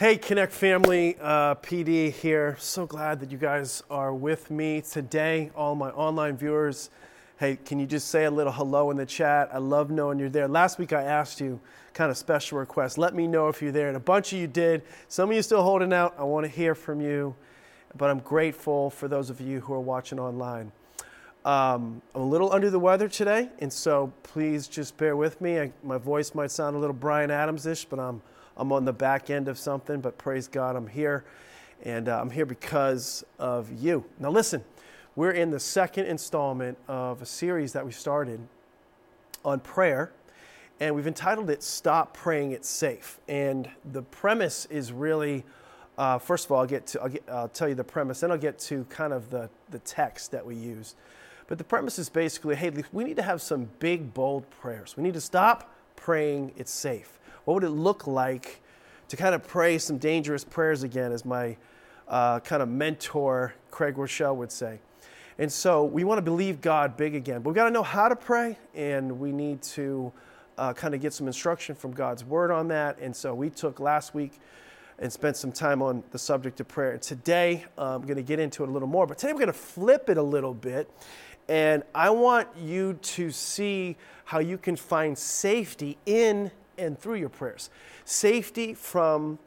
Hey, Connect family, uh, PD here. So glad that you guys are with me today, all my online viewers. Hey, can you just say a little hello in the chat? I love knowing you're there. Last week I asked you kind of special request. Let me know if you're there, and a bunch of you did. Some of you still holding out. I want to hear from you, but I'm grateful for those of you who are watching online. Um, I'm a little under the weather today, and so please just bear with me. I, my voice might sound a little Bryan Adams ish, but I'm I'm on the back end of something, but praise God, I'm here. And uh, I'm here because of you. Now, listen, we're in the second installment of a series that we started on prayer, and we've entitled it Stop Praying It Safe. And the premise is really uh, first of all, I'll, get to, I'll, get, I'll tell you the premise, then I'll get to kind of the, the text that we use. But the premise is basically hey, we need to have some big, bold prayers. We need to stop praying it safe. What would it look like to kind of pray some dangerous prayers again, as my uh, kind of mentor, Craig Groeschel, would say? And so we want to believe God big again. But we got to know how to pray, and we need to uh, kind of get some instruction from God's word on that. And so we took last week and spent some time on the subject of prayer. And today uh, I'm going to get into it a little more, but today we're going to flip it a little bit. And I want you to see how you can find safety in and through your prayers. Safety from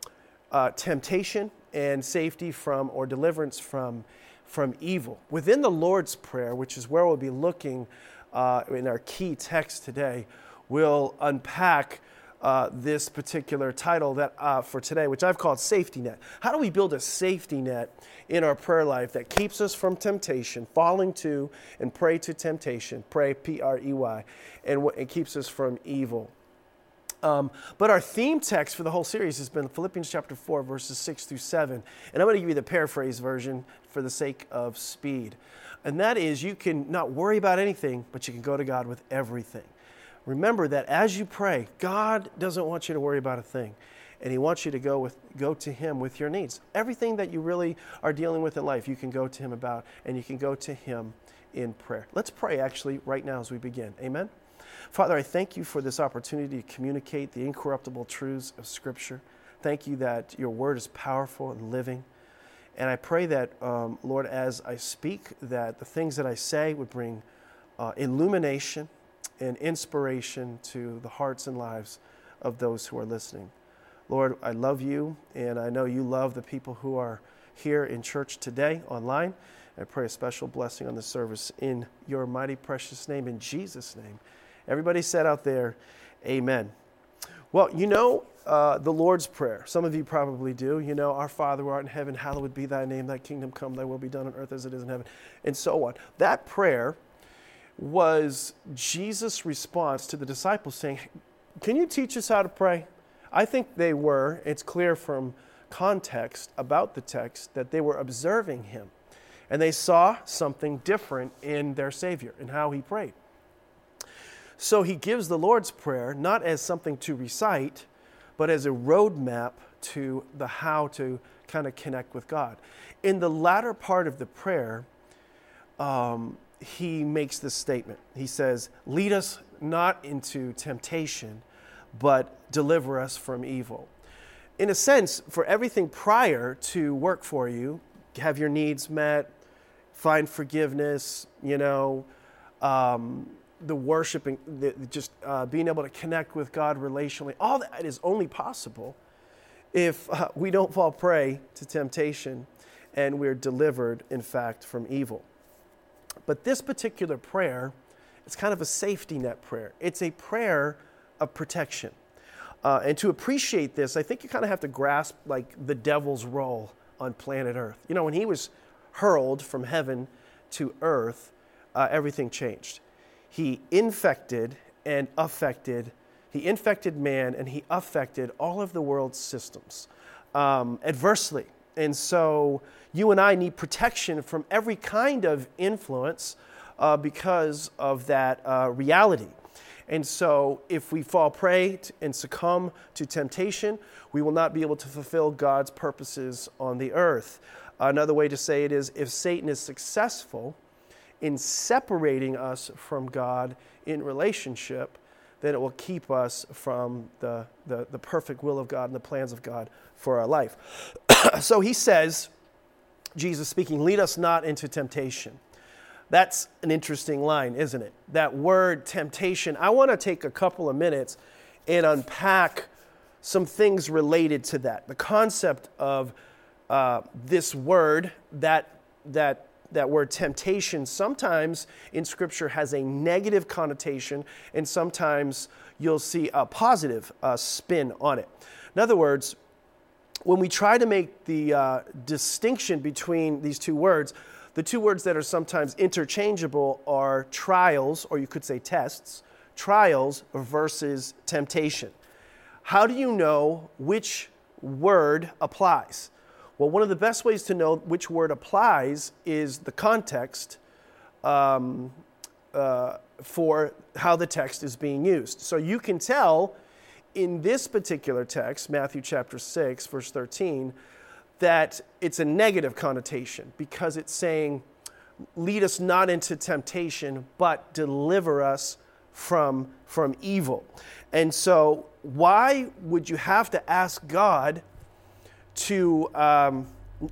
uh, temptation and safety from or deliverance from, from evil. Within the Lord's Prayer, which is where we'll be looking uh, in our key text today, we'll unpack uh, this particular title that uh, for today, which I've called safety net. How do we build a safety net in our prayer life that keeps us from temptation, falling to and pray to temptation, pray P R E Y, and it keeps us from evil? Um, but our theme text for the whole series has been Philippians chapter 4, verses 6 through 7. And I'm going to give you the paraphrase version for the sake of speed. And that is you can not worry about anything, but you can go to God with everything. Remember that as you pray, God doesn't want you to worry about a thing. And He wants you to go, with, go to Him with your needs. Everything that you really are dealing with in life, you can go to Him about, and you can go to Him in prayer. Let's pray actually right now as we begin. Amen. Father, I thank you for this opportunity to communicate the incorruptible truths of Scripture. Thank you that your word is powerful and living. And I pray that, um, Lord, as I speak, that the things that I say would bring uh, illumination and inspiration to the hearts and lives of those who are listening. Lord, I love you, and I know you love the people who are here in church today online. I pray a special blessing on the service in your mighty, precious name, in Jesus' name. Everybody said out there, Amen. Well, you know uh, the Lord's Prayer. Some of you probably do. You know, Our Father who art in heaven, hallowed be thy name, thy kingdom come, thy will be done on earth as it is in heaven, and so on. That prayer was Jesus' response to the disciples saying, Can you teach us how to pray? I think they were. It's clear from context about the text that they were observing him and they saw something different in their Savior and how he prayed. So he gives the Lord's Prayer not as something to recite, but as a roadmap to the how to kind of connect with God. In the latter part of the prayer, um, he makes this statement. He says, Lead us not into temptation, but deliver us from evil. In a sense, for everything prior to work for you, have your needs met, find forgiveness, you know, um, the worshiping, the, just uh, being able to connect with God relationally, all that is only possible if uh, we don't fall prey to temptation and we're delivered, in fact, from evil. But this particular prayer it's kind of a safety net prayer, it's a prayer of protection. Uh, and to appreciate this, I think you kind of have to grasp like the devil's role on planet Earth. You know, when he was hurled from heaven to earth, uh, everything changed he infected and affected, he infected man and he affected all of the world's systems um, adversely. And so you and I need protection from every kind of influence uh, because of that uh, reality. And so, if we fall prey and succumb to temptation, we will not be able to fulfill God's purposes on the earth. Another way to say it is if Satan is successful in separating us from God in relationship, then it will keep us from the, the, the perfect will of God and the plans of God for our life. so he says, Jesus speaking, lead us not into temptation. That's an interesting line, isn't it? That word temptation. I want to take a couple of minutes and unpack some things related to that. The concept of uh, this word, that, that, that word temptation, sometimes in Scripture has a negative connotation, and sometimes you'll see a positive uh, spin on it. In other words, when we try to make the uh, distinction between these two words, the two words that are sometimes interchangeable are trials, or you could say tests, trials versus temptation. How do you know which word applies? Well, one of the best ways to know which word applies is the context um, uh, for how the text is being used. So you can tell in this particular text, Matthew chapter 6, verse 13, that it's a negative connotation because it's saying, lead us not into temptation, but deliver us from, from evil. And so, why would you have to ask God to um,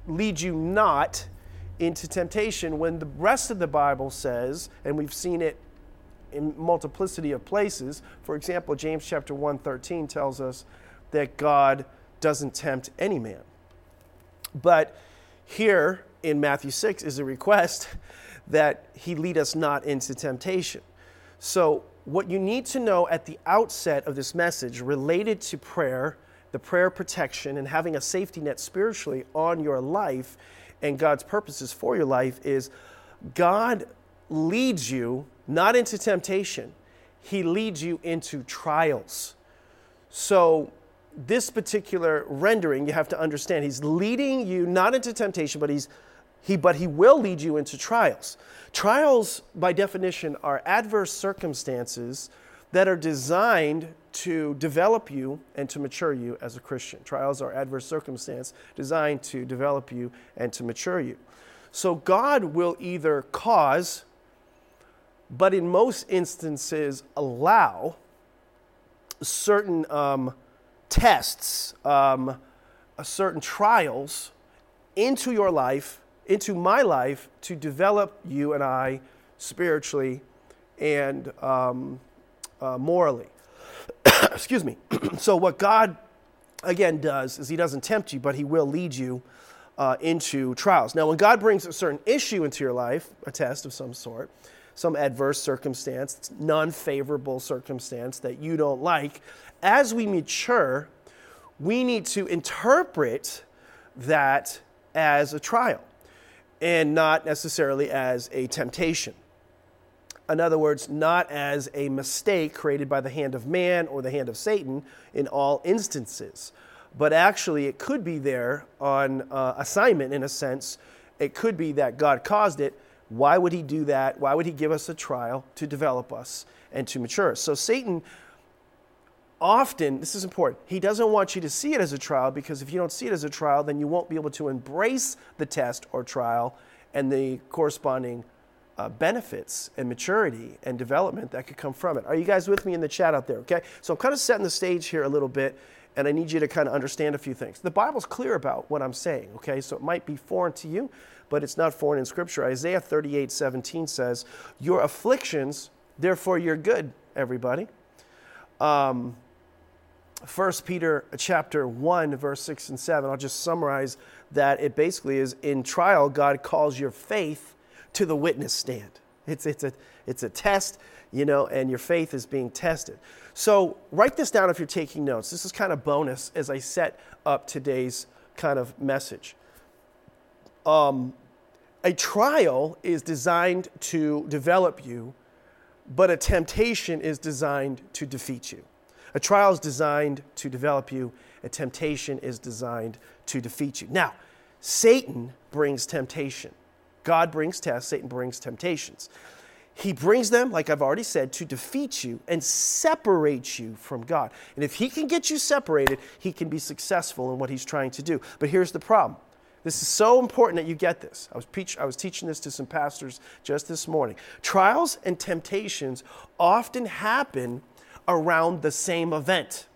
lead you not into temptation when the rest of the Bible says, and we've seen it in multiplicity of places. For example, James chapter 1 13 tells us that God doesn't tempt any man. But here in Matthew 6 is a request that he lead us not into temptation. So, what you need to know at the outset of this message related to prayer, the prayer protection, and having a safety net spiritually on your life and God's purposes for your life is God leads you not into temptation, He leads you into trials. So, this particular rendering, you have to understand, He's leading you not into temptation, but He's he, but he will lead you into trials. Trials, by definition, are adverse circumstances that are designed to develop you and to mature you as a Christian. Trials are adverse circumstance designed to develop you and to mature you. So God will either cause but in most instances allow certain um, tests, um, certain trials into your life, into my life, to develop you and I spiritually and um, uh, morally. Excuse me. so, what God again does is He doesn't tempt you, but He will lead you uh, into trials. Now, when God brings a certain issue into your life, a test of some sort, some adverse circumstance, non favorable circumstance that you don't like, as we mature, we need to interpret that as a trial and not necessarily as a temptation. In other words, not as a mistake created by the hand of man or the hand of Satan in all instances, but actually it could be there on uh, assignment in a sense. It could be that God caused it why would he do that? Why would he give us a trial to develop us and to mature? So, Satan often, this is important, he doesn't want you to see it as a trial because if you don't see it as a trial, then you won't be able to embrace the test or trial and the corresponding uh, benefits and maturity and development that could come from it. Are you guys with me in the chat out there? Okay. So, I'm kind of setting the stage here a little bit and I need you to kind of understand a few things. The Bible's clear about what I'm saying, okay? So it might be foreign to you, but it's not foreign in Scripture. Isaiah 38 17 says, Your afflictions, therefore you're good, everybody. Um, 1 Peter chapter 1, verse 6 and 7, I'll just summarize that. It basically is in trial, God calls your faith to the witness stand. It's, it's, a, it's a test, you know, and your faith is being tested. So write this down if you're taking notes. This is kind of bonus as I set up today's kind of message. Um, a trial is designed to develop you, but a temptation is designed to defeat you. A trial is designed to develop you, a temptation is designed to defeat you. Now, Satan brings temptation. God brings tests, Satan brings temptations. He brings them, like I've already said, to defeat you and separate you from God. And if he can get you separated, he can be successful in what he's trying to do. But here's the problem this is so important that you get this. I was, preach, I was teaching this to some pastors just this morning. Trials and temptations often happen around the same event.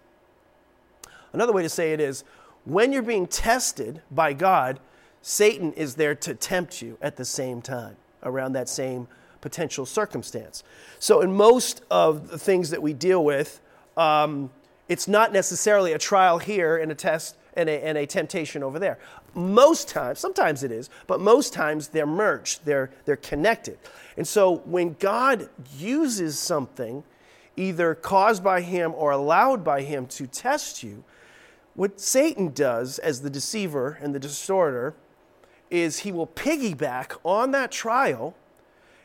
Another way to say it is when you're being tested by God, Satan is there to tempt you at the same time around that same potential circumstance. So, in most of the things that we deal with, um, it's not necessarily a trial here and a test and a, and a temptation over there. Most times, sometimes it is, but most times they're merged, they're, they're connected. And so when God uses something, either caused by Him or allowed by Him to test you, what Satan does as the deceiver and the distorter is he will piggyback on that trial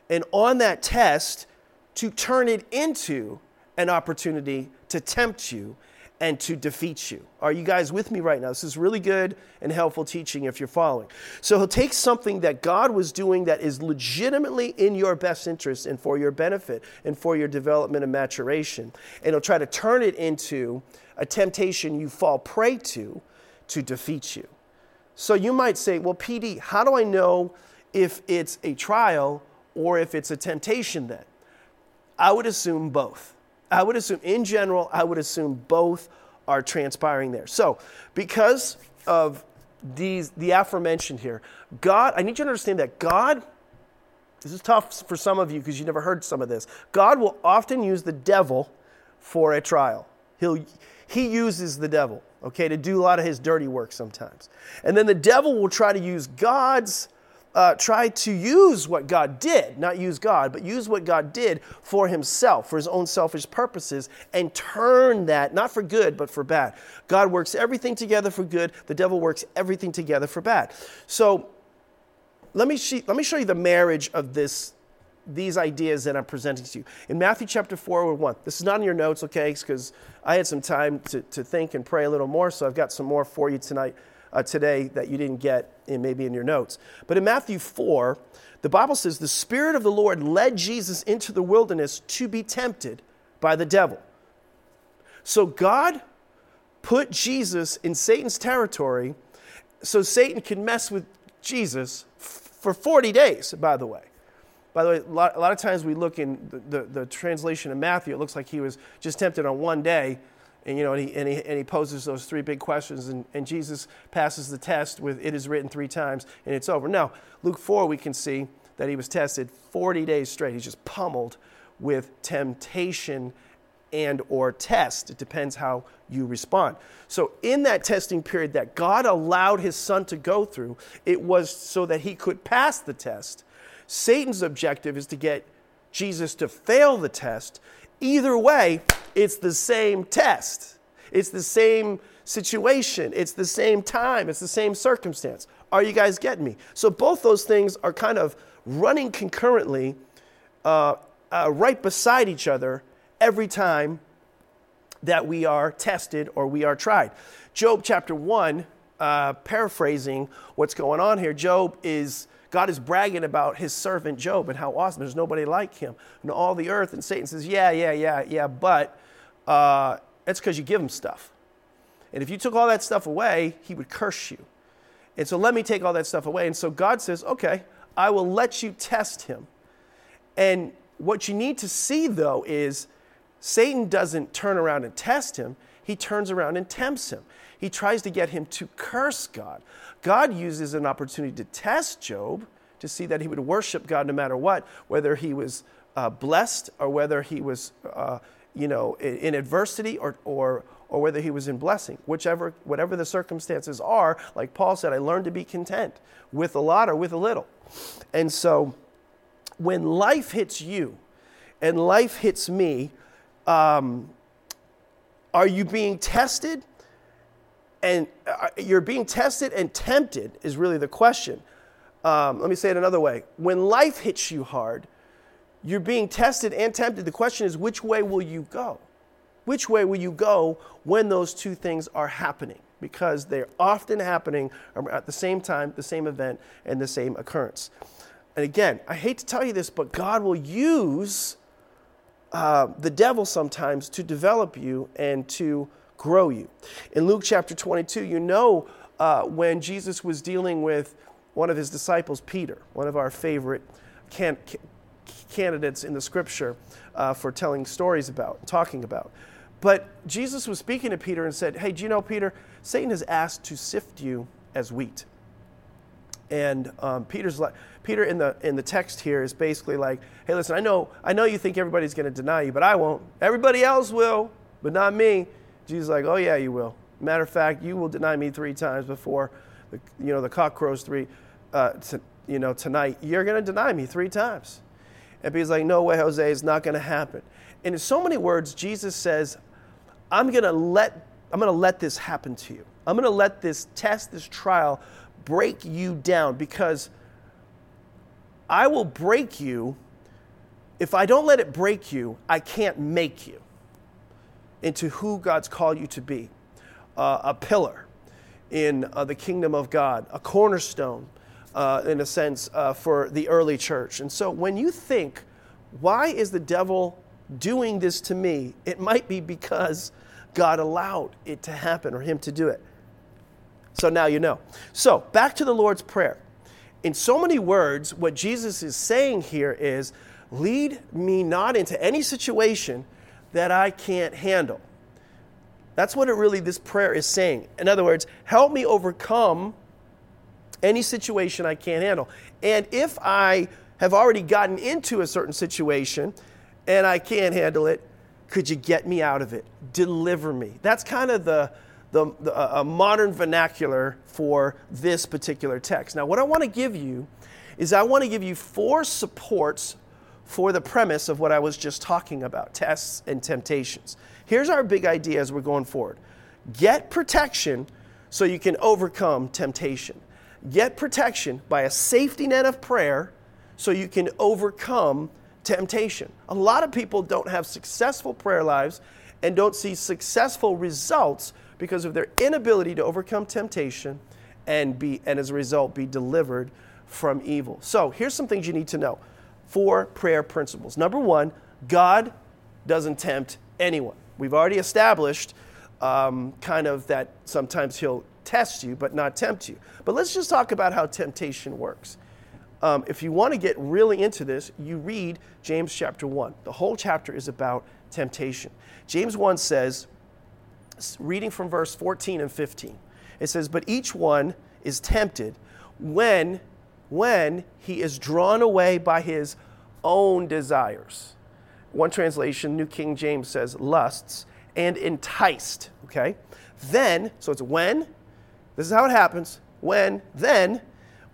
and on that test to turn it into an opportunity to tempt you and to defeat you. Are you guys with me right now? This is really good and helpful teaching if you're following. So he'll take something that God was doing that is legitimately in your best interest and for your benefit and for your development and maturation, and he'll try to turn it into a temptation you fall prey to to defeat you. So you might say, well, PD, how do I know if it's a trial or if it's a temptation then? I would assume both. I would assume, in general, I would assume both are transpiring there. So, because of these, the aforementioned here, God, I need you to understand that God, this is tough for some of you because you never heard some of this. God will often use the devil for a trial. He'll, he uses the devil, okay, to do a lot of his dirty work sometimes. And then the devil will try to use God's uh, try to use what God did, not use God, but use what God did for himself, for his own selfish purposes, and turn that, not for good, but for bad. God works everything together for good, the devil works everything together for bad. So let me, see, let me show you the marriage of this, these ideas that I'm presenting to you. In Matthew chapter 4, 1, this is not in your notes, okay, because I had some time to, to think and pray a little more, so I've got some more for you tonight uh, today that you didn't get in, maybe in your notes. But in Matthew 4, the Bible says the Spirit of the Lord led Jesus into the wilderness to be tempted by the devil. So God put Jesus in Satan's territory so Satan could mess with Jesus for 40 days, by the way. By the way, a lot, a lot of times we look in the, the, the, translation of Matthew, it looks like he was just tempted on one day, and, you know, and, he, and, he, and he poses those three big questions, and, and Jesus passes the test with, It is written three times, and it's over. Now, Luke 4, we can see that he was tested 40 days straight. He's just pummeled with temptation and or test it depends how you respond so in that testing period that god allowed his son to go through it was so that he could pass the test satan's objective is to get jesus to fail the test Either way, it's the same test. It's the same situation. It's the same time. It's the same circumstance. Are you guys getting me? So both those things are kind of running concurrently, uh, uh, right beside each other every time that we are tested or we are tried. Job chapter 1, uh, paraphrasing what's going on here, Job is God is bragging about his servant Job and how awesome. There's nobody like him in all the earth. And Satan says, Yeah, yeah, yeah, yeah, but uh, because you give him stuff. And if you took all that stuff away, he would curse you. And so let me take all that stuff away. And so God says, Okay, I will let you test him. And what you need to see, though, is Satan doesn't turn around and test him, he turns around and tempts him. He tries to get him to curse God. God uses an opportunity to test Job to see that he would worship God no matter what, whether he was uh, blessed or whether he was, uh, you know, in, in adversity or, or, or whether he was in blessing. Whichever, whatever the circumstances are, like Paul said, I learned to be content with a lot or with a little. And so when life hits you and life hits me, um, are you being tested? and uh, you're being tested and tempted is really the question. Um, let me say it another way. When life hits you hard, you're being tested and tempted. The question is, which way will you go? Which way will you go when those two things are happening? Because they're often happening at the same time, the same event, and the same occurrence. And again, I hate to tell you this, but God will use uh, the devil sometimes to develop you and to grow you. In Luke chapter 22, you know uh, when Jesus was dealing with one of his disciples, Peter, one of our favorite can, candidates in the scripture uh, for telling stories about, talking about. But Jesus was speaking to Peter and said, Hey, do you know, Peter, Satan has asked to sift you as wheat. And um, Peter's like, Peter in the in the text here is basically like, hey, listen, I know I know you think everybody's going to deny you, but I won't. Everybody else will, but not me. Jesus like, oh yeah, you will. Matter of fact, you will deny me three times before, the, you know, the cock crows three, uh, to, you know, tonight. You're going to deny me three times. And Peter's like, no way, Jose, it's not going to happen. And in so many words, Jesus says, I'm going to let I'm going to let this happen to you. I'm going to let this test, this trial, break you down because I will break you. If I don't let it break you, I can't make you into who God's called you to be uh, a pillar in uh, the kingdom of God, a cornerstone, uh, in a sense, uh, for the early church. And so when you think, why is the devil doing this to me? It might be because God allowed it to happen or him to do it. So now you know. So back to the Lord's Prayer. In so many words, what Jesus is saying here is lead me not into any situation that I can't handle. That's what it really this prayer is saying. In other words, help me overcome any situation I can't handle. And if I have already gotten into a certain situation and I can't handle it, could you get me out of it? Deliver me. That's kind of the, the, the a modern vernacular for this particular text. Now, what I want to give you is I want to give you four supports for the premise of what I was just talking about tests and temptations. Here's our big idea as we're going forward get protection so you can overcome temptation. Get protection by a safety net of prayer so you can overcome temptation. A lot of people don't have successful prayer lives and don't see successful results because of their inability to overcome temptation and be and as a result be delivered from evil. So, here's some things you need to know. Four prayer principles. Number 1, God doesn't tempt anyone. We've already established um, kind of that sometimes he'll test you but not tempt you. But let's just talk about how temptation works. Um, if you want to get really into this, you read James chapter 1. The whole chapter is about temptation. James 1 says, reading from verse 14 and 15, it says, But each one is tempted when, when he is drawn away by his own desires. One translation, New King James says, lusts, and enticed. Okay? Then, so it's when, this is how it happens. When, then,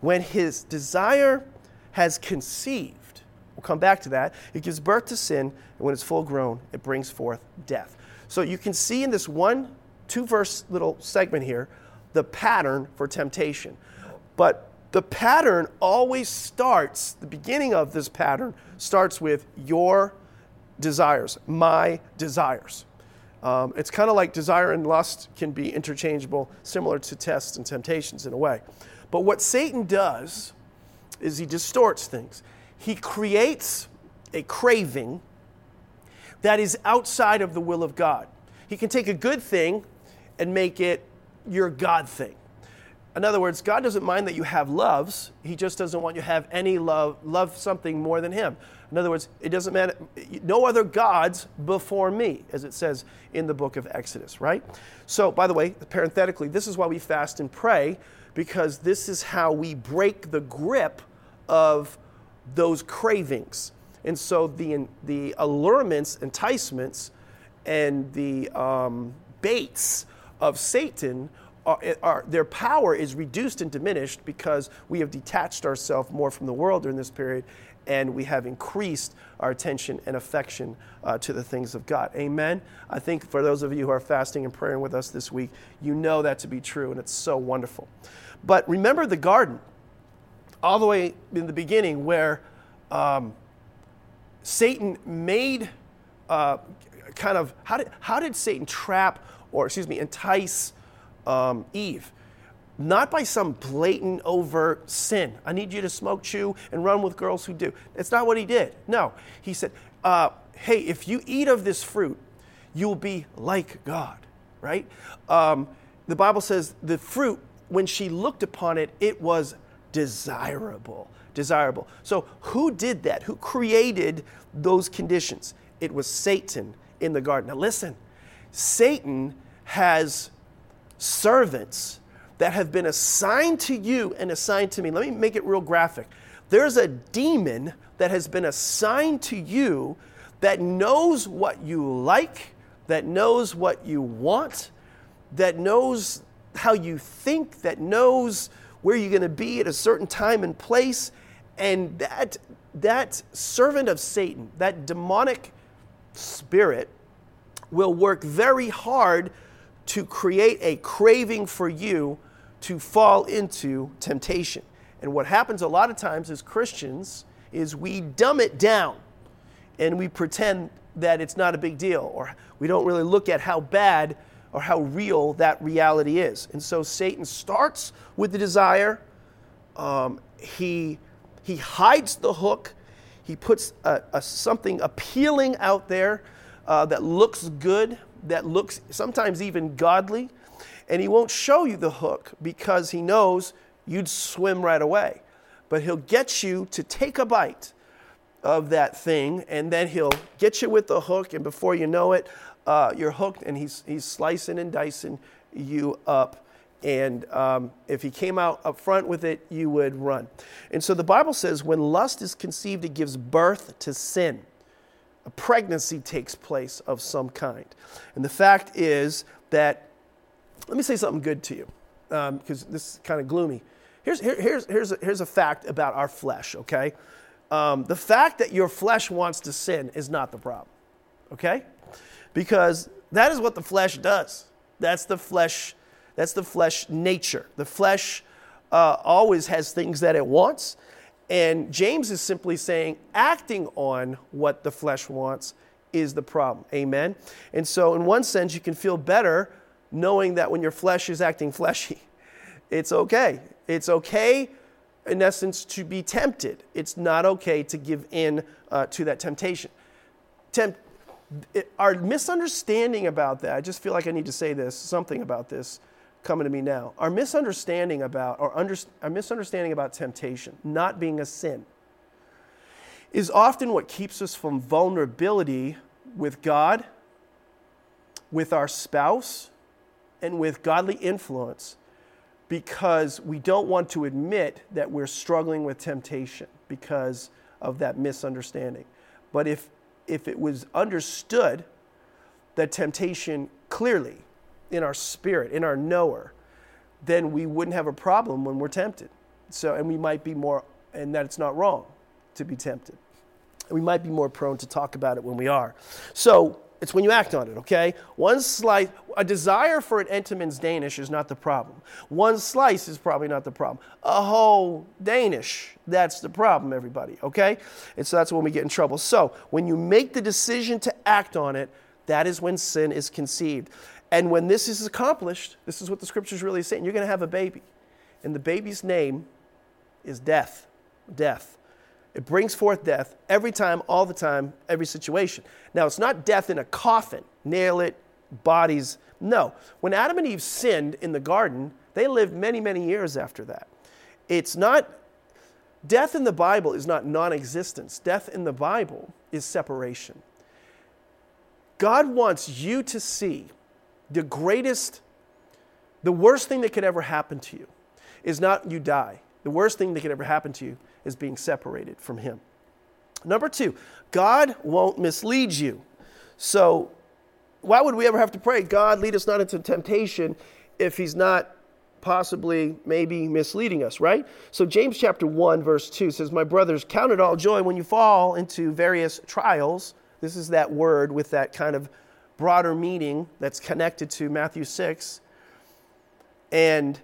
when his desire has conceived, we'll come back to that, it gives birth to sin, and when it's full grown, it brings forth death. So you can see in this one, two verse little segment here, the pattern for temptation. But the pattern always starts, the beginning of this pattern starts with your desires, my desires. Um, it's kind of like desire and lust can be interchangeable, similar to tests and temptations in a way. But what Satan does is he distorts things. He creates a craving that is outside of the will of God. He can take a good thing and make it your God thing. In other words, God doesn't mind that you have loves. He just doesn't want you to have any love, love something more than Him. In other words, it doesn't matter, no other gods before me, as it says in the book of Exodus, right? So, by the way, parenthetically, this is why we fast and pray, because this is how we break the grip of those cravings. And so the, the allurements, enticements, and the um, baits of Satan are, are, their power is reduced and diminished because we have detached ourselves more from the world during this period and we have increased our attention and affection uh, to the things of God. Amen. I think for those of you who are fasting and praying with us this week, you know that to be true, and it's so wonderful. But remember the garden, all the way in the beginning, where um, Satan made uh, kind of how did, how did Satan trap or excuse me entice um, Eve. Not by some blatant, overt sin. I need you to smoke, chew, and run with girls who do. That's not what he did. No. He said, uh, hey, if you eat of this fruit, you'll be like God, right? Um, the Bible says the fruit, when she looked upon it, it was desirable. Desirable. So, who did that? Who created those conditions? It was Satan in the garden. Now, listen, Satan has servants that have been assigned to you and assigned to me. Let me make it real graphic. There's a demon that has been assigned to you that knows what you like, that knows what you want, that knows how you think, that knows where you're going to be at a certain time and place. And that, that servant of Satan, that demonic spirit, will work very hard to create a craving for you to fall into temptation. And what happens a lot of times as Christians is we dumb it down and we pretend that it's not a big deal or we don't really look at how bad or how real that reality is. And so Satan starts with the desire. Um, he, he hides the hook. He puts a, a, something appealing out there uh, that looks good, that looks sometimes even godly. And he won't show you the hook because he knows you'd swim right away. But he'll get you to take a bite of that thing, and then he'll get you with the hook, and before you know it, uh, you're hooked, and he's, he's slicing and dicing you up. And um, if he came out up front with it, you would run. And so the Bible says when lust is conceived, it gives birth to sin. A pregnancy takes place of some kind. And the fact is that, let me say something good to you, because um, this is kind of gloomy. Here's, here, here's, here's, a, here's a fact about our flesh, okay? Um, the fact that your flesh wants to sin is not the problem, okay? Because that is what the flesh does. That's the flesh. That's the flesh nature. The flesh uh, always has things that it wants, and James is simply saying acting on what the flesh wants is the problem. Amen. And so, in one sense, you can feel better knowing that when your flesh is acting fleshy, it's okay. It's okay in essence, to be tempted. It's not okay to give in uh, to that temptation. Temp- it, our misunderstanding about that, I just feel like I need to say this, something about this coming to me now. Our misunderstanding about, or under, our misunderstanding about temptation, not being a sin, is often what keeps us from vulnerability with God, with our spouse, and with godly influence because we don't want to admit that we're struggling with temptation because of that misunderstanding. But if, if it was understood that temptation clearly in our spirit, in our knower, then we wouldn't have a problem when we're tempted. So, and we might be more, and that it's not wrong to be tempted. We might be more prone to talk about it when we are. So, it's when you act on it, okay? One slice, a desire for an Entenmann's Danish is not the problem. One slice is probably not the problem. A whole Danish, that's the problem, everybody, okay? And so that's when we get in trouble. So when you make the decision to act on it, that is when sin is conceived. And when this is accomplished, this is what the scripture is really saying you're going to have a baby. And the baby's name is death. Death. It brings forth death every time, all the time, every situation. Now, it's not death in a coffin, nail it, bodies. No. When Adam and Eve sinned in the garden, they lived many, many years after that. It's not, death in the Bible is not non existence. Death in the Bible is separation. God wants you to see the greatest, the worst thing that could ever happen to you is not you die. The worst thing that could ever happen to you is being separated from Him. Number two, God won't mislead you. So, why would we ever have to pray, God, lead us not into temptation, if He's not possibly maybe misleading us, right? So, James chapter 1, verse 2 says, My brothers, count it all joy when you fall into various trials. This is that word with that kind of broader meaning that's connected to Matthew 6. And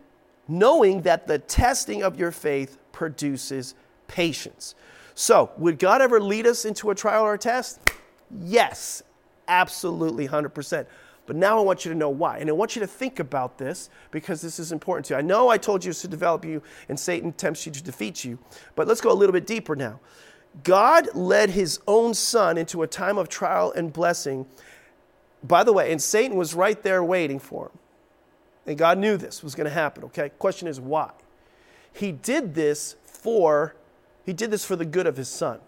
knowing that the testing of your faith produces patience. So, would God ever lead us into a trial or a test? Yes, absolutely, 100%. But now I want you to know why. And I want you to think about this because this is important to you. I know I told you to develop you and Satan tempts you to defeat you, but let's go a little bit deeper now. God led his own son into a time of trial and blessing. By the way, and Satan was right there waiting for him. And God knew this was going to happen, okay? Question is why? he did this for he did this for the good of his son.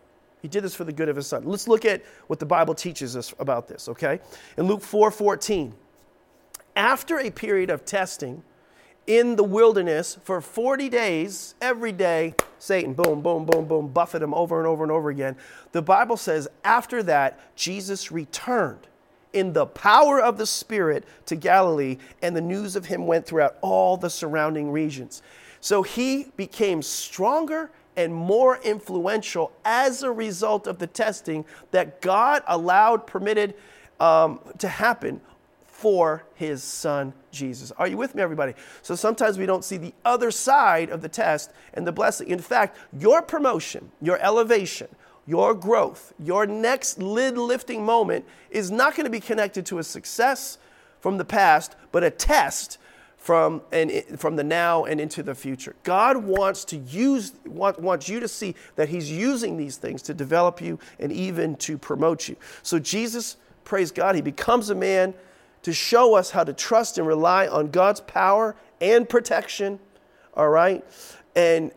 He did this for the good of his son. Let's look at what the Bible teaches us about this, okay? In Luke 4 14, after a period of testing in the wilderness for 40 days, every day, Satan, boom, boom, boom, boom, buffet him over and over and over again. The Bible says after that, Jesus returned in the power of the Spirit to Galilee, and the news of him went throughout all the surrounding regions. So he became stronger and more influential as a result of the testing that God allowed, permitted um, to happen for his son Jesus. Are you with me, everybody? So sometimes we don't see the other side of the test and the blessing. In fact, your promotion, your elevation, your growth, your next lid lifting moment is not going to be connected to a success from the past, but a test from, and, from the now and into the future. God wants to use, want, wants you to see that He's using these things to develop you and even to promote you. So Jesus, praise God, He becomes a man to show us how to trust and rely on God's power and protection, all right? And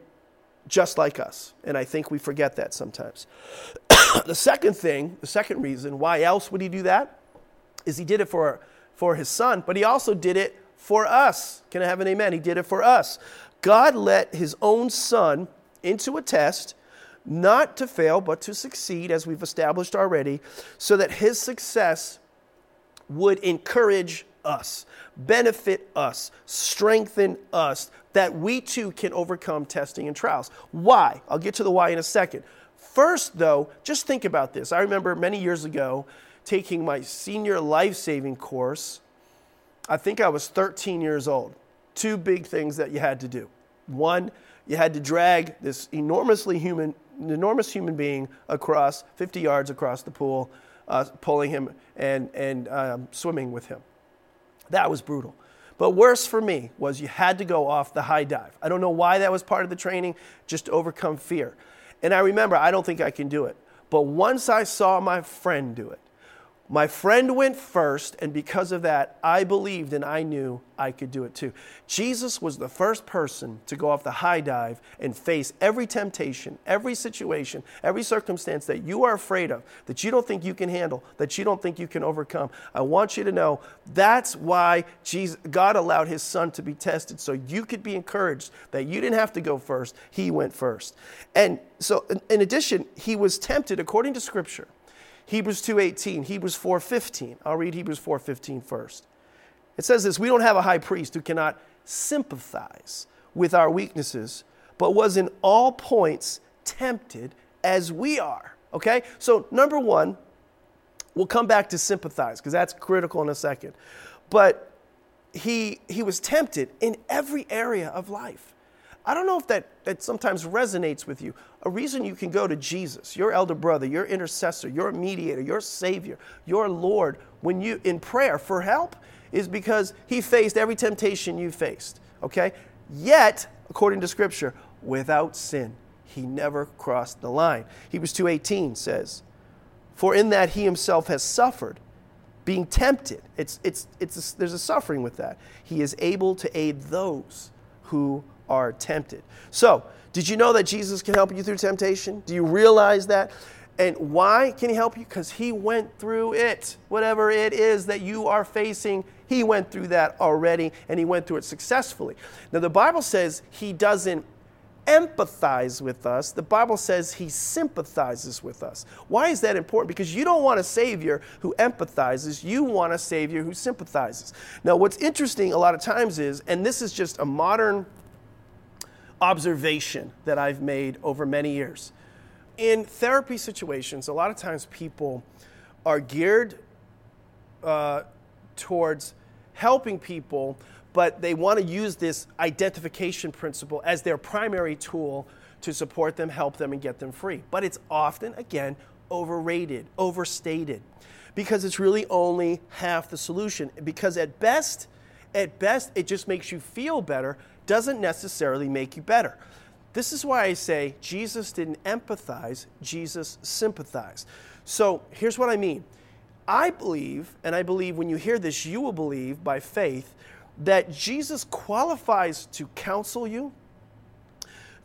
just like us. And I think we forget that sometimes. the second thing, the second reason, why else would he do that? Is he did it for, for his son, but he also did it for us. Can I have an amen? He did it for us. God let his own son into a test, not to fail, but to succeed, as we've established already, so that his success would encourage us, benefit us, strengthen us, that we too can overcome testing and trials. Why? I'll get to the why in a second. First, though, just think about this. I remember many years ago taking my senior life saving course I think I was 13 years old. Two big things that you had to do. One, you had to drag this enormously human, enormous human being across 50 yards across the pool, uh, pulling him and, and um, swimming with him. That was brutal. But worse for me was you had to go off the high dive. I don't know why that was part of the training, just to overcome fear. And I remember, I don't think I can do it. But once I saw my friend do it, my friend went first, and because of that, I believed and I knew I could do it too. Jesus was the first person to go off the high dive and face every temptation, every situation, every circumstance that you are afraid of, that you don't think you can handle, that you don't think you can overcome. I want you to know that's why Jesus, God allowed his son to be tested so you could be encouraged that you didn't have to go first, he went first. And so, in addition, he was tempted according to Scripture Hebrews 2:18, Hebrews 4:15. I'll read Hebrews 4:15 first. It says this, we don't have a high priest who cannot sympathize with our weaknesses, but was in all points tempted as we are. Okay? So number 1, we'll come back to sympathize because that's critical in a second. But he he was tempted in every area of life. I don't know if that, that sometimes resonates with you. A reason you can go to Jesus, your elder brother, your intercessor, your mediator, your savior, your Lord, when you in prayer for help, is because he faced every temptation you faced. Okay? Yet, according to scripture, without sin, he never crossed the line. Hebrews 2:18 says, For in that he himself has suffered, being tempted. It's, it's, it's a, there's a suffering with that. He is able to aid those who are tempted. So, did you know that Jesus can help you through temptation? Do you realize that? And why can he help you? Because he went through it. Whatever it is that you are facing, he went through that already and he went through it successfully. Now, the Bible says he doesn't empathize with us, the Bible says he sympathizes with us. Why is that important? Because you don't want a Savior who empathizes, you want a Savior who sympathizes. Now, what's interesting a lot of times is, and this is just a modern observation that I've made over many years. In therapy situations, a lot of times people are geared uh, towards helping people, but they want to use this identification principle as their primary tool to support them, help them, and get them free. But it's often, again, overrated, overstated, because it's really only half the solution. Because at best, at best, it just makes you feel better doesn't necessarily make you better. This is why I say Jesus didn't empathize, Jesus sympathized. So here's what I mean. I believe, and I believe when you hear this, you will believe by faith, that Jesus qualifies to counsel you,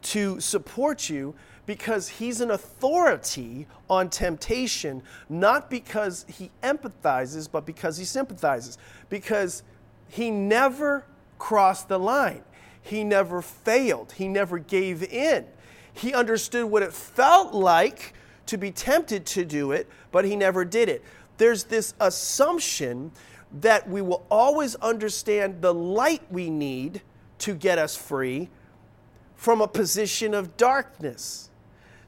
to support you because he's an authority on temptation, not because he empathizes, but because he sympathizes. Because he never crossed the line, he never failed, he never gave in. He understood what it felt like to be tempted to do it, but he never did it. There's this assumption that we will always understand the light we need to get us free from a position of darkness.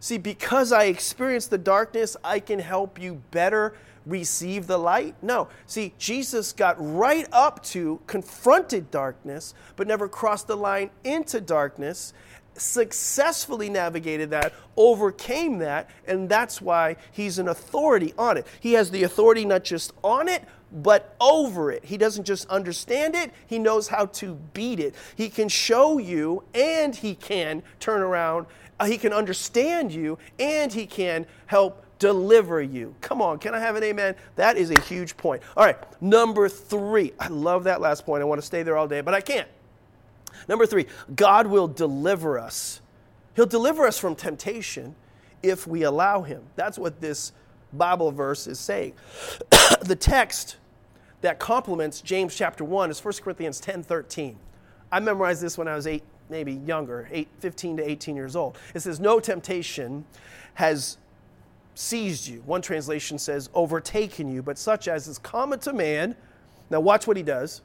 See, because I experienced the darkness, I can help you better receive the light? No. See, Jesus got right up to, confronted darkness, but never crossed the line into darkness, successfully navigated that, overcame that, and that's why he's an authority on it. He has the authority not just on it, but over it. He doesn't just understand it, he knows how to beat it. He can show you and he can turn around. Uh, he can understand you and he can help deliver you. Come on, can I have an amen? That is a huge point. All right, number three. I love that last point. I want to stay there all day, but I can't. Number three, God will deliver us. He'll deliver us from temptation if we allow Him. That's what this Bible verse is saying. the text that complements James chapter 1 is 1 Corinthians 10 13. I memorized this when I was eight, maybe younger, eight, 15 to 18 years old. It says, No temptation has seized you. One translation says, overtaken you, but such as is common to man. Now, watch what he does.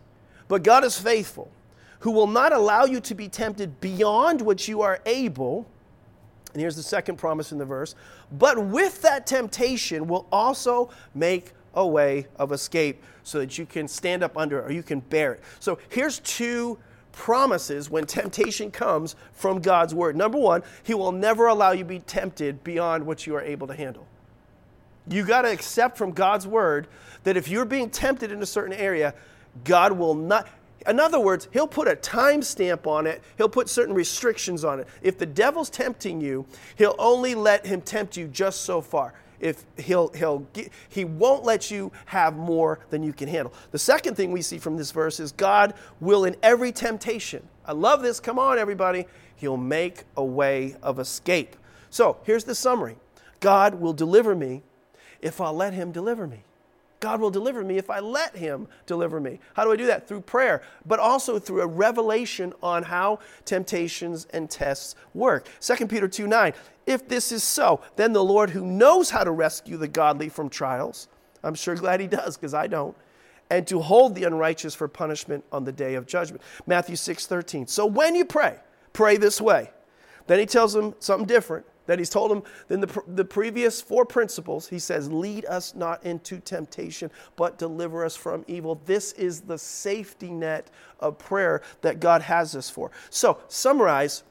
But God is faithful, who will not allow you to be tempted beyond what you are able. And here's the second promise in the verse. But with that temptation will also make a way of escape so that you can stand up under it or you can bear it. So here's two promises when temptation comes from God's word. Number one, He will never allow you to be tempted beyond what you are able to handle. You got to accept from God's word that if you're being tempted in a certain area, God will not. In other words, he'll put a time stamp on it. He'll put certain restrictions on it. If the devil's tempting you, he'll only let him tempt you just so far. If he'll he'll he won't let you have more than you can handle. The second thing we see from this verse is God will in every temptation. I love this. Come on everybody. He'll make a way of escape. So, here's the summary. God will deliver me if I'll let him deliver me. God will deliver me if I let Him deliver me. How do I do that? Through prayer, but also through a revelation on how temptations and tests work. 2 Peter 2 9. If this is so, then the Lord who knows how to rescue the godly from trials, I'm sure glad He does because I don't, and to hold the unrighteous for punishment on the day of judgment. Matthew 6 13. So when you pray, pray this way. Then He tells them something different that he's told him in the, the previous four principles. He says, Lead us not into temptation, but deliver us from evil. This is the safety net of prayer that God has us for. So, summarize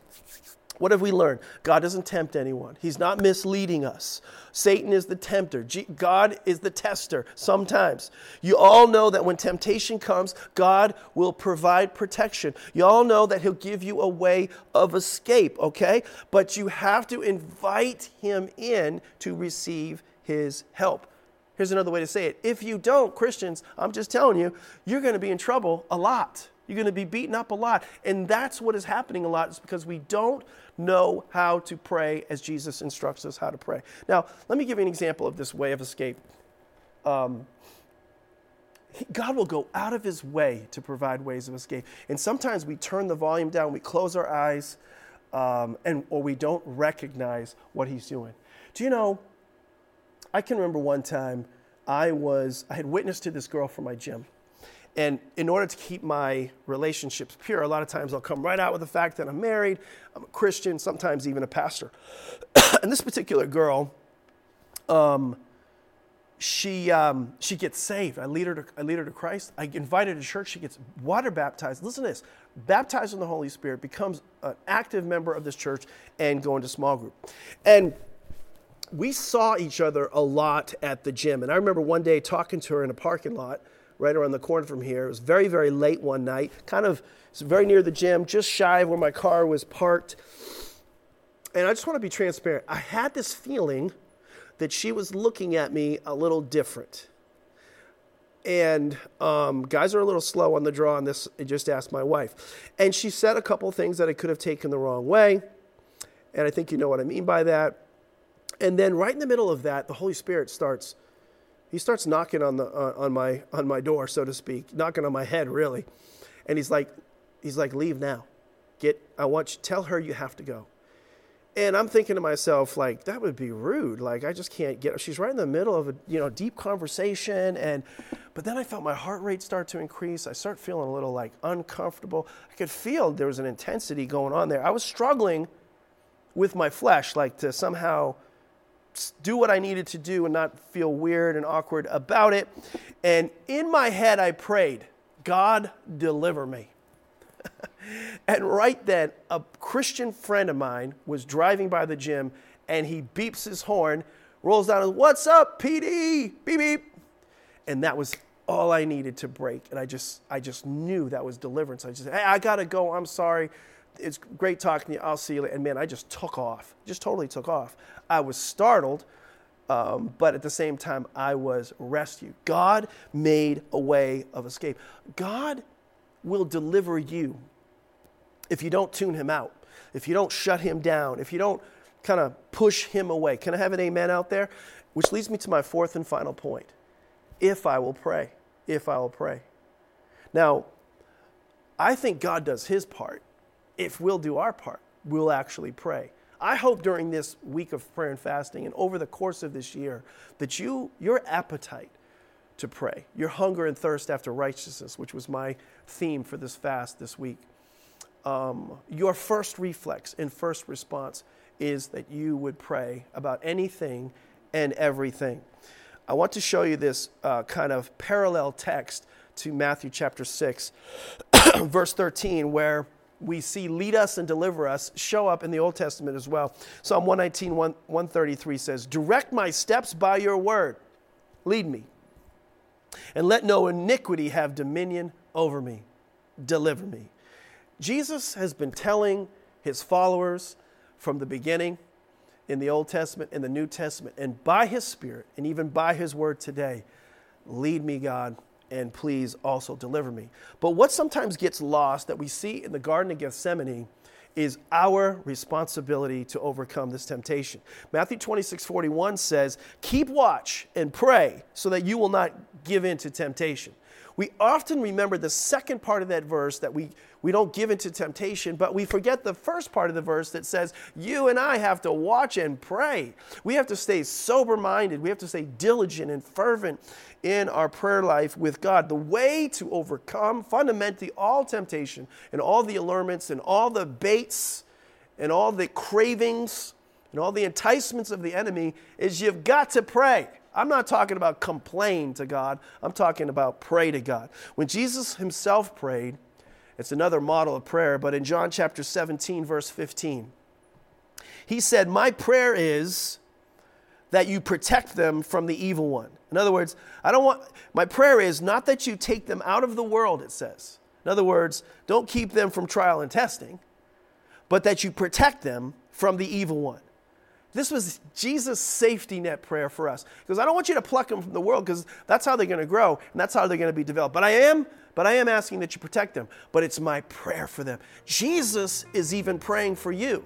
what have we learned? God doesn't tempt anyone, He's not misleading us. Satan is the tempter, God is the tester sometimes. You all know that when temptation comes, God will provide protection. You all know that He'll give you a way of escape, okay? But you have to invite Him in to receive His help. Here's another way to say it. If you don't, Christians, I'm just telling you, you're going to be in trouble a lot. You're going to be beaten up a lot. And that's what is happening a lot, is because we don't know how to pray as Jesus instructs us how to pray. Now, let me give you an example of this way of escape. Um, God will go out of his way to provide ways of escape. And sometimes we turn the volume down, we close our eyes, um, and, or we don't recognize what he's doing. Do you know, I can remember one time I was, I had witnessed to this girl from my gym. And in order to keep my relationships pure, a lot of times I'll come right out with the fact that I'm married, I'm a Christian, sometimes even a pastor. and this particular girl, um, she, um, she gets saved. I lead, her to, I lead her to Christ. I invite her to church. She gets water baptized. Listen to this baptized in the Holy Spirit, becomes an active member of this church, and go into small group. And we saw each other a lot at the gym. And I remember one day talking to her in a parking lot right around the corner from here. It was very, very late one night, kind of very near the gym, just shy of where my car was parked. And I just want to be transparent. I had this feeling that she was looking at me a little different. And um, guys are a little slow on the draw on this. I just asked my wife. And she said a couple things that I could have taken the wrong way. And I think you know what I mean by that. And then right in the middle of that, the Holy Spirit starts he starts knocking on the uh, on my on my door, so to speak, knocking on my head really. And he's like he's like leave now. Get I want you tell her you have to go. And I'm thinking to myself, like, that would be rude. Like, I just can't get. She's right in the middle of a you know deep conversation, and but then I felt my heart rate start to increase. I start feeling a little like uncomfortable. I could feel there was an intensity going on there. I was struggling with my flesh, like to somehow do what I needed to do and not feel weird and awkward about it. And in my head, I prayed, God, deliver me. and right then, a Christian friend of mine was driving by the gym and he beeps his horn, rolls down, and What's up, PD? Beep, beep. And that was all I needed to break. And I just, I just knew that was deliverance. I just said, Hey, I got to go. I'm sorry. It's great talking to you. I'll see you later. And man, I just took off, just totally took off. I was startled. Um, but at the same time, I was rescued. God made a way of escape. God will deliver you if you don't tune him out, if you don't shut him down, if you don't kind of push him away. Can I have an amen out there? Which leads me to my fourth and final point. If I will pray, if I will pray. Now, I think God does his part. If we'll do our part, we'll actually pray. I hope during this week of prayer and fasting and over the course of this year that you your appetite to pray, your hunger and thirst after righteousness, which was my theme for this fast this week, um, your first reflex and first response is that you would pray about anything and everything. I want to show you this uh, kind of parallel text to Matthew chapter 6, verse 13, where we see lead us and deliver us show up in the Old Testament as well. Psalm 119, 133 says, Direct my steps by your word, lead me and let no iniquity have dominion over me. Deliver me. Jesus has been telling his followers from the beginning in the Old Testament and the New Testament, and by his Spirit, and even by his word today, lead me, God, and please also deliver me. But what sometimes gets lost that we see in the Garden of Gethsemane is our responsibility to overcome this temptation. Matthew 26, 41 says, Keep watch and pray so that you will not give in to temptation. We often remember the second part of that verse that we, we don't give into temptation, but we forget the first part of the verse that says, You and I have to watch and pray. We have to stay sober minded. We have to stay diligent and fervent in our prayer life with God. The way to overcome fundamentally all temptation and all the allurements and all the baits and all the cravings and all the enticements of the enemy is you've got to pray. I'm not talking about complain to God, I'm talking about pray to God. When Jesus himself prayed, it's another model of prayer, but in John chapter 17, verse 15, he said, My prayer is that you protect them from the evil one. In other words, I don't want, my prayer is not that you take them out of the world, it says. In other words, don't keep them from trial and testing, but that you protect them from the evil one. This was Jesus' safety net prayer for us. Because I don't want you to pluck them from the world because that's how they're going to grow and that's how they're going to be developed. But I am, but I am asking that you protect them. But it's my prayer for them. Jesus is even praying for you.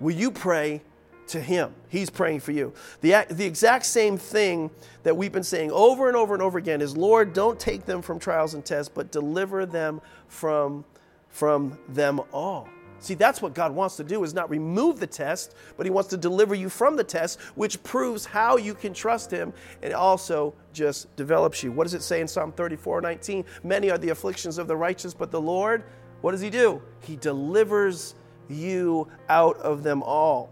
Will you pray to him. He's praying for you. The, the exact same thing that we've been saying over and over and over again is Lord, don't take them from trials and tests, but deliver them from, from them all. See, that's what God wants to do is not remove the test, but he wants to deliver you from the test, which proves how you can trust him and also just develops you. What does it say in Psalm 34, 19? Many are the afflictions of the righteous, but the Lord, what does he do? He delivers you out of them all.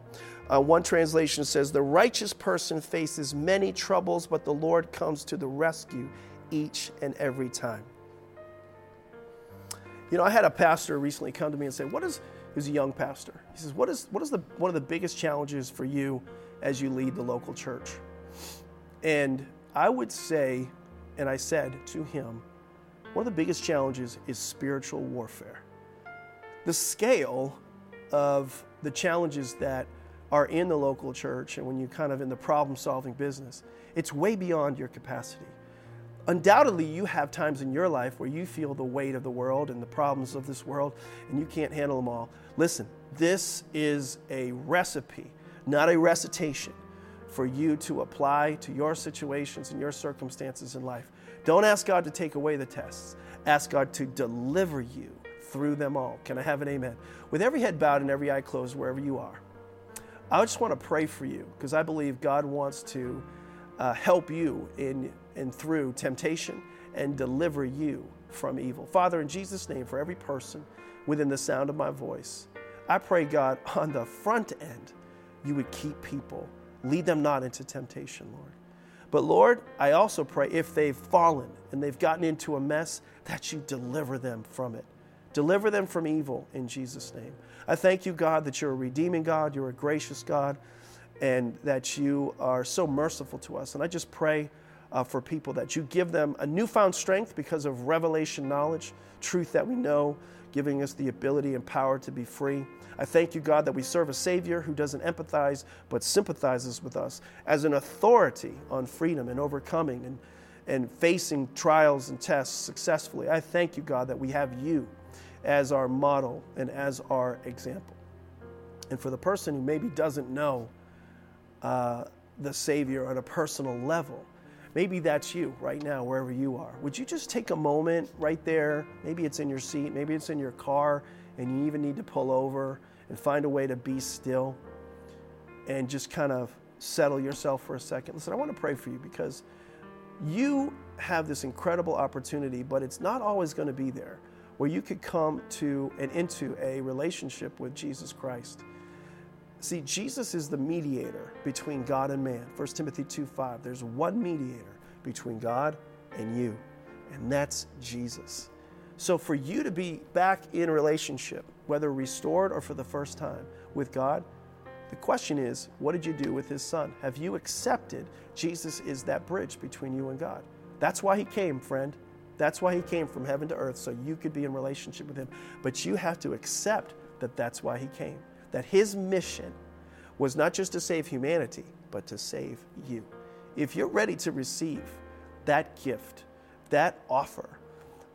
Uh, one translation says, The righteous person faces many troubles, but the Lord comes to the rescue each and every time. You know, I had a pastor recently come to me and say, What is, he's a young pastor. He says, what is, what is the, one of the biggest challenges for you as you lead the local church? And I would say, and I said to him, one of the biggest challenges is spiritual warfare. The scale of the challenges that are in the local church and when you're kind of in the problem solving business, it's way beyond your capacity. Undoubtedly, you have times in your life where you feel the weight of the world and the problems of this world and you can't handle them all. Listen, This is a recipe, not a recitation, for you to apply to your situations and your circumstances in life. Don't ask God to take away the tests, ask God to deliver you through them all. Can I have an amen? With every head bowed and every eye closed, wherever you are, I just want to pray for you because I believe God wants to uh, help you in and through temptation and deliver you from evil. Father, in Jesus' name, for every person within the sound of my voice, I pray, God, on the front end, you would keep people, lead them not into temptation, Lord. But Lord, I also pray if they've fallen and they've gotten into a mess, that you deliver them from it. Deliver them from evil in Jesus' name. I thank you, God, that you're a redeeming God, you're a gracious God, and that you are so merciful to us. And I just pray uh, for people that you give them a newfound strength because of revelation knowledge, truth that we know, giving us the ability and power to be free. I thank you, God, that we serve a Savior who doesn't empathize but sympathizes with us as an authority on freedom and overcoming and, and facing trials and tests successfully. I thank you, God, that we have you as our model and as our example. And for the person who maybe doesn't know uh, the Savior on a personal level, maybe that's you right now, wherever you are. Would you just take a moment right there? Maybe it's in your seat, maybe it's in your car, and you even need to pull over and find a way to be still and just kind of settle yourself for a second. Listen, I want to pray for you because you have this incredible opportunity, but it's not always going to be there where you could come to and into a relationship with Jesus Christ. See, Jesus is the mediator between God and man. 1 Timothy 2 5. There's one mediator between God and you, and that's Jesus. So, for you to be back in relationship, whether restored or for the first time with God, the question is, what did you do with his son? Have you accepted Jesus is that bridge between you and God? That's why he came, friend. That's why he came from heaven to earth, so you could be in relationship with him. But you have to accept that that's why he came. That his mission was not just to save humanity, but to save you. If you're ready to receive that gift, that offer,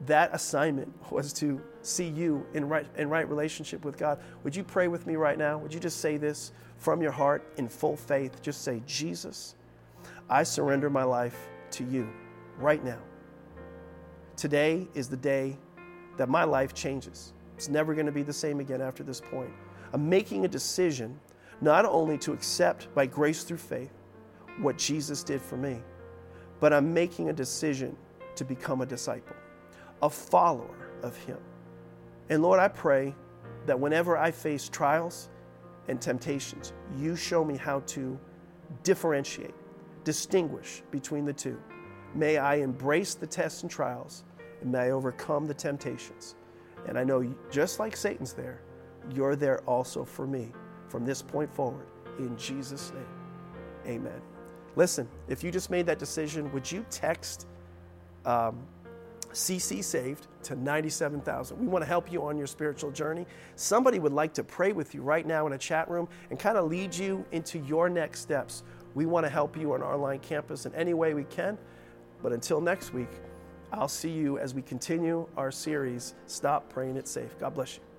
that assignment was to see you in right, in right relationship with God. Would you pray with me right now? Would you just say this from your heart in full faith? Just say, Jesus, I surrender my life to you right now. Today is the day that my life changes. It's never going to be the same again after this point. I'm making a decision not only to accept by grace through faith what Jesus did for me, but I'm making a decision to become a disciple, a follower of Him. And Lord, I pray that whenever I face trials and temptations, you show me how to differentiate, distinguish between the two May I embrace the tests and trials, and may I overcome the temptations. And I know just like Satan's there, you're there also for me from this point forward. In Jesus' name, amen. Listen, if you just made that decision, would you text um, CC Saved to 97,000? We want to help you on your spiritual journey. Somebody would like to pray with you right now in a chat room and kind of lead you into your next steps. We want to help you on our online campus in any way we can. But until next week, I'll see you as we continue our series, Stop Praying It Safe. God bless you.